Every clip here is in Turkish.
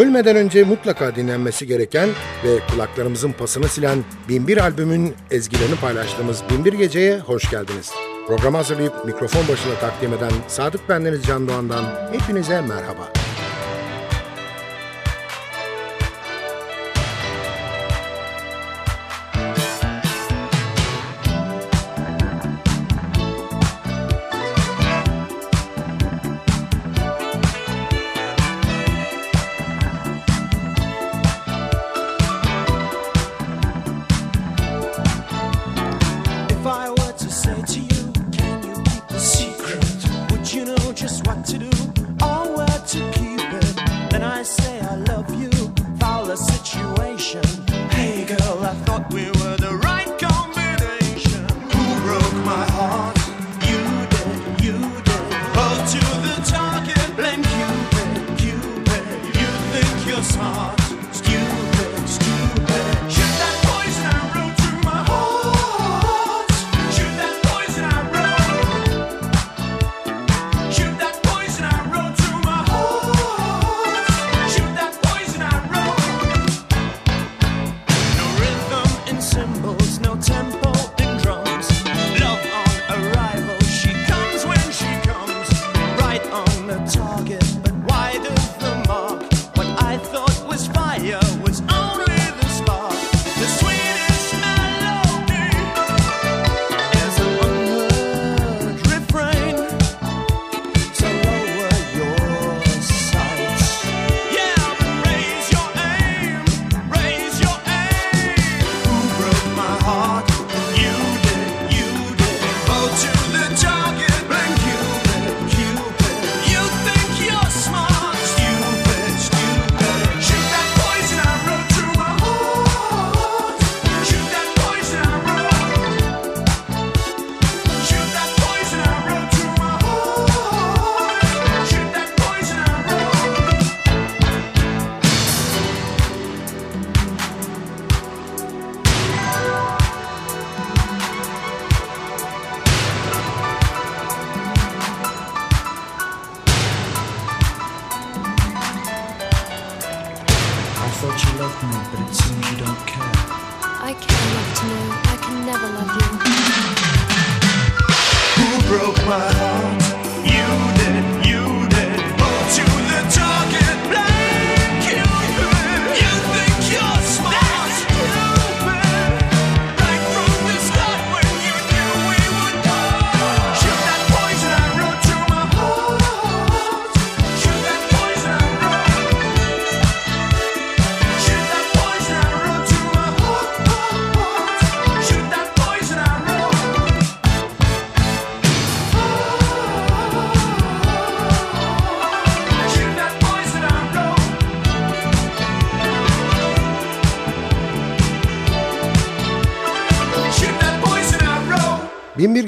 Ölmeden önce mutlaka dinlenmesi gereken ve kulaklarımızın pasını silen Binbir albümün ezgilerini paylaştığımız Binbir Gece'ye hoş geldiniz. Programı hazırlayıp mikrofon başına takdim eden Sadık Bendeniz Can Doğan'dan hepinize merhaba.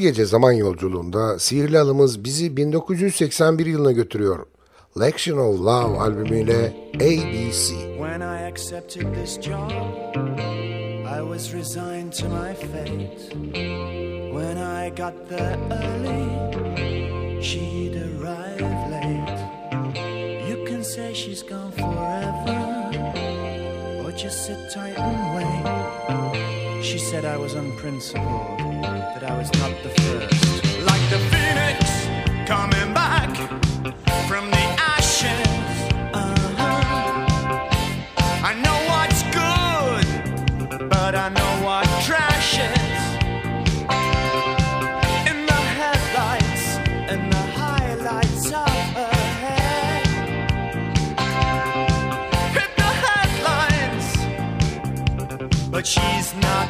Gece zaman yolculuğunda sihirli alımız bizi 1981 yılına götürüyor. Lection of Love albümüyle ABC. When I accepted this job, I was resigned to my fate. When I got there early, she'd arrive late. You can say she's gone forever, or just sit tight and wait. She said I was unprincipled, that I was not the first. Like the phoenix coming back from the ashes. Uh-huh. I know what's good, but I know what trash is. In the headlights and the highlights of her head. Hit the headlines, but she's not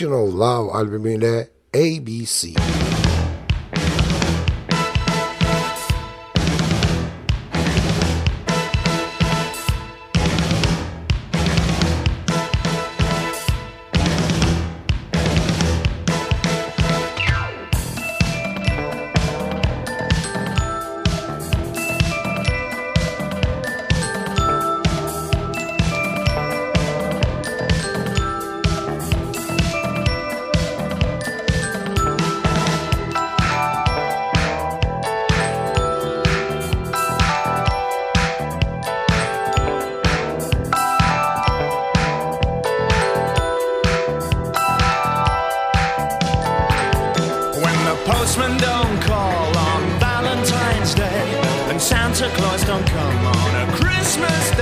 Devotional Love albümüyle ABC. postman don't call on Valentine's Day, and Santa Claus don't come on a Christmas Day.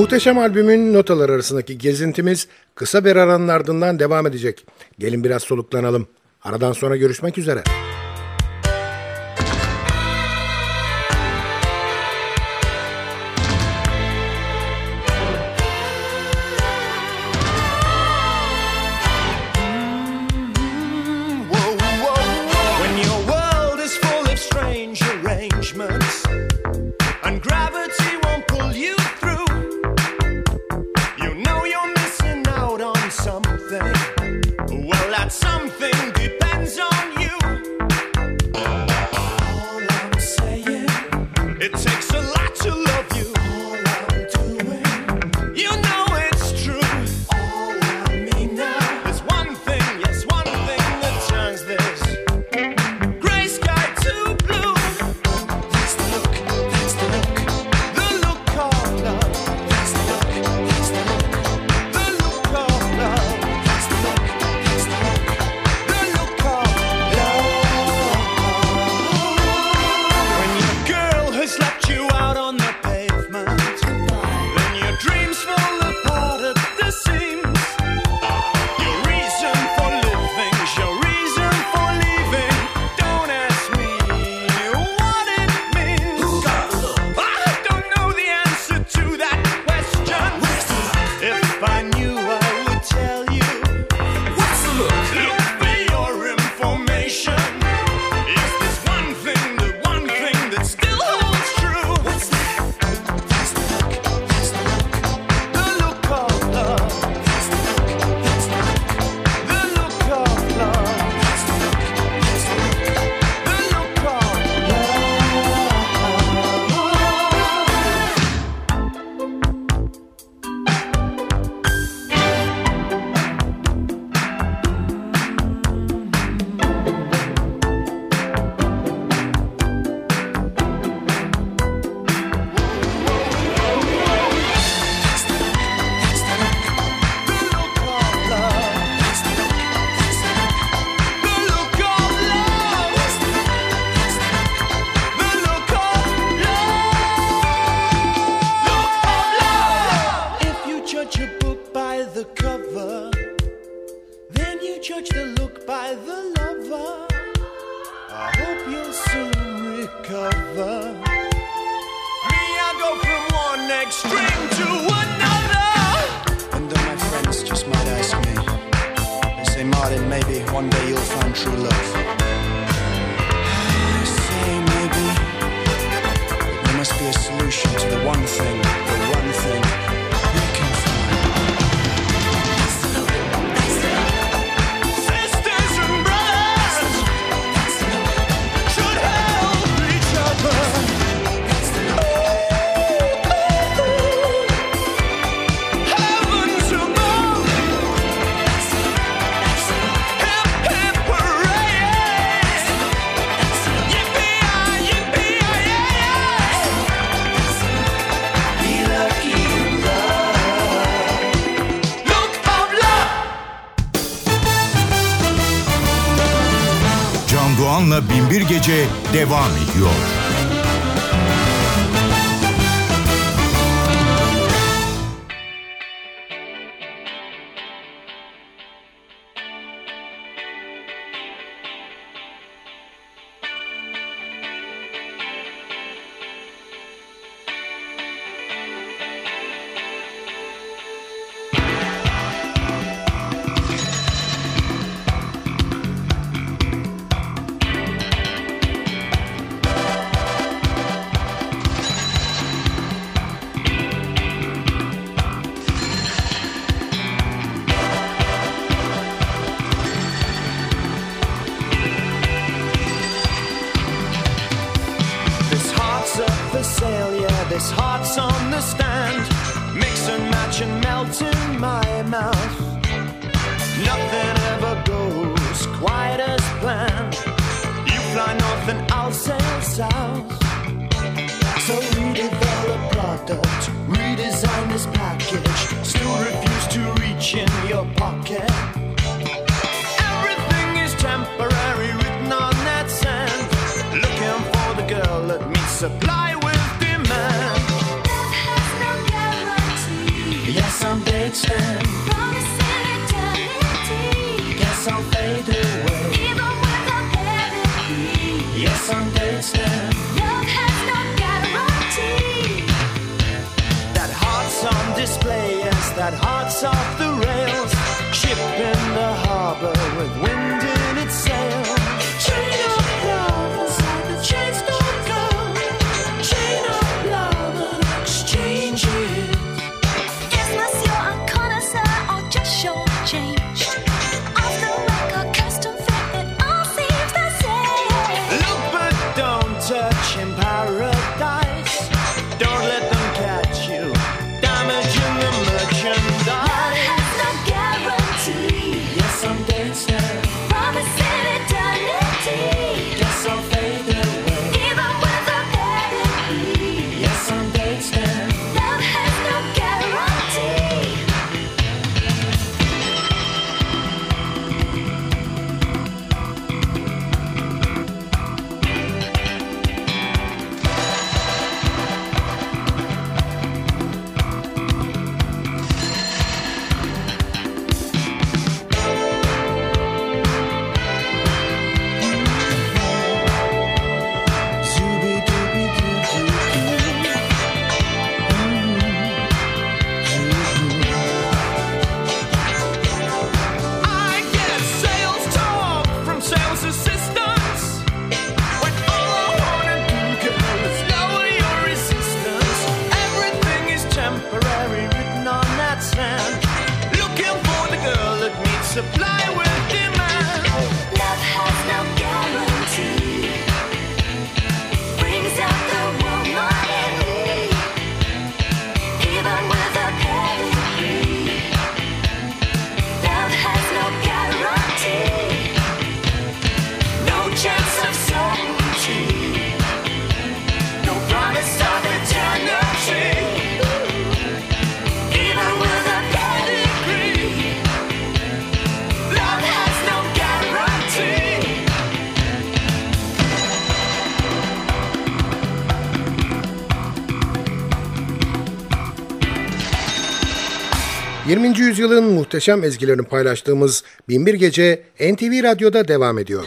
Muhteşem albümün notalar arasındaki gezintimiz kısa bir aranın ardından devam edecek. Gelin biraz soluklanalım. Aradan sonra görüşmek üzere. Doğan'la Binbir Gece devam ediyor. Yes, I'm dancing. Love has no guarantee. That heart's on display, yes, that heart's off the rails. Ship in the harbor with wind in its sails. 20. yüzyılın muhteşem ezgilerini paylaştığımız Binbir Gece NTV Radyo'da devam ediyor.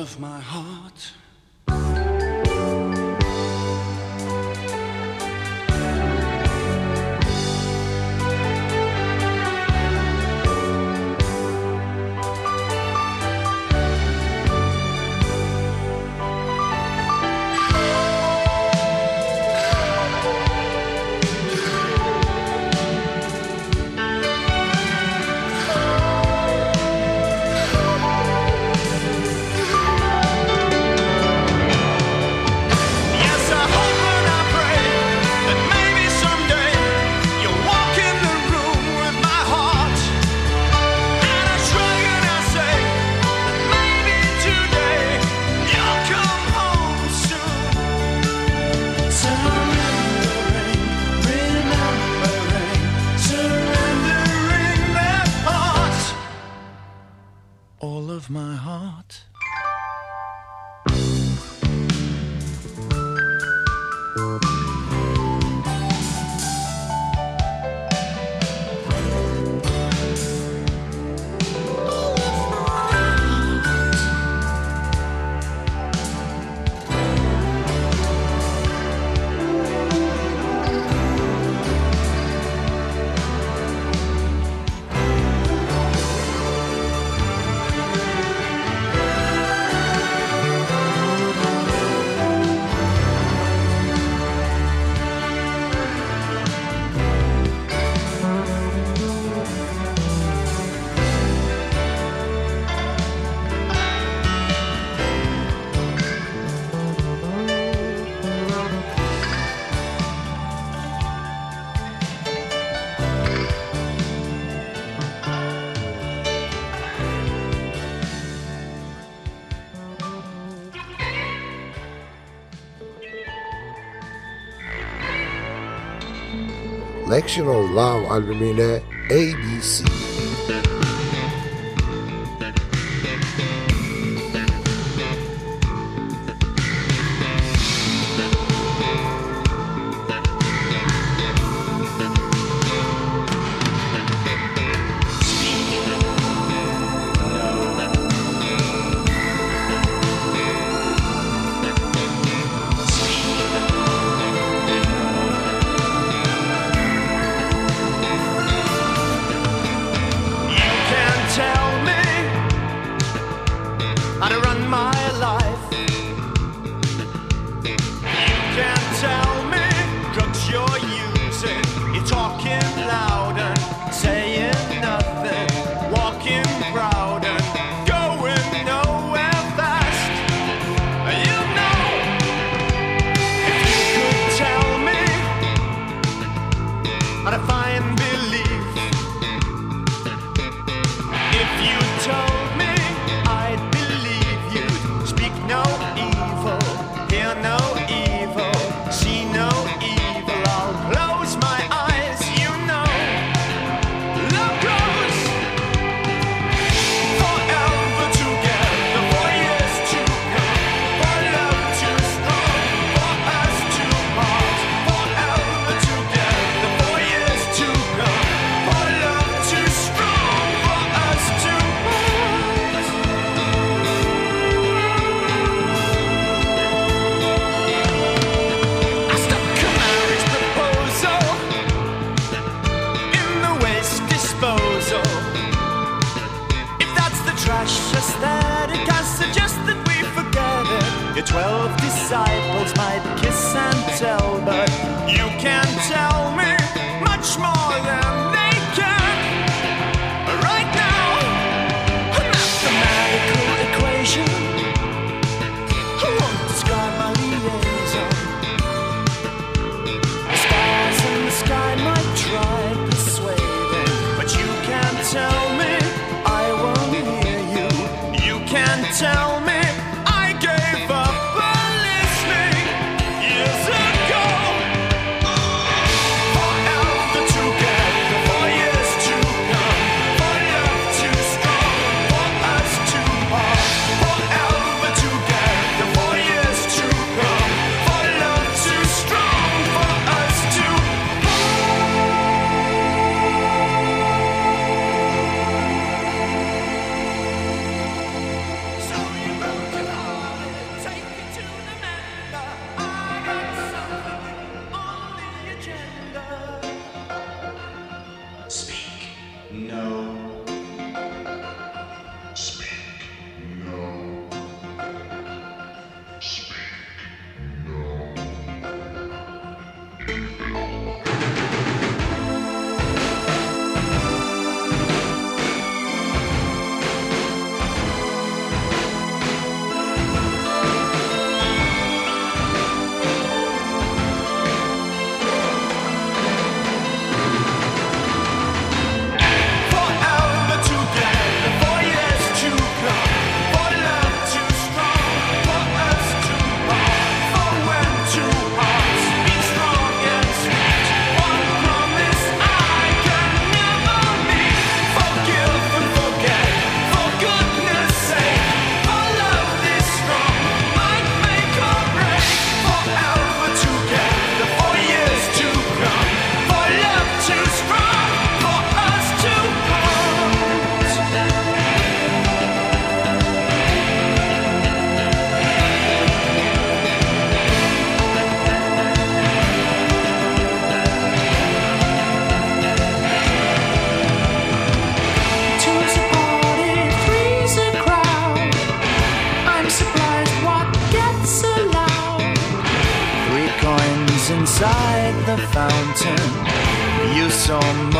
Of my heart. Lection of Love albümüyle ABC. you so much.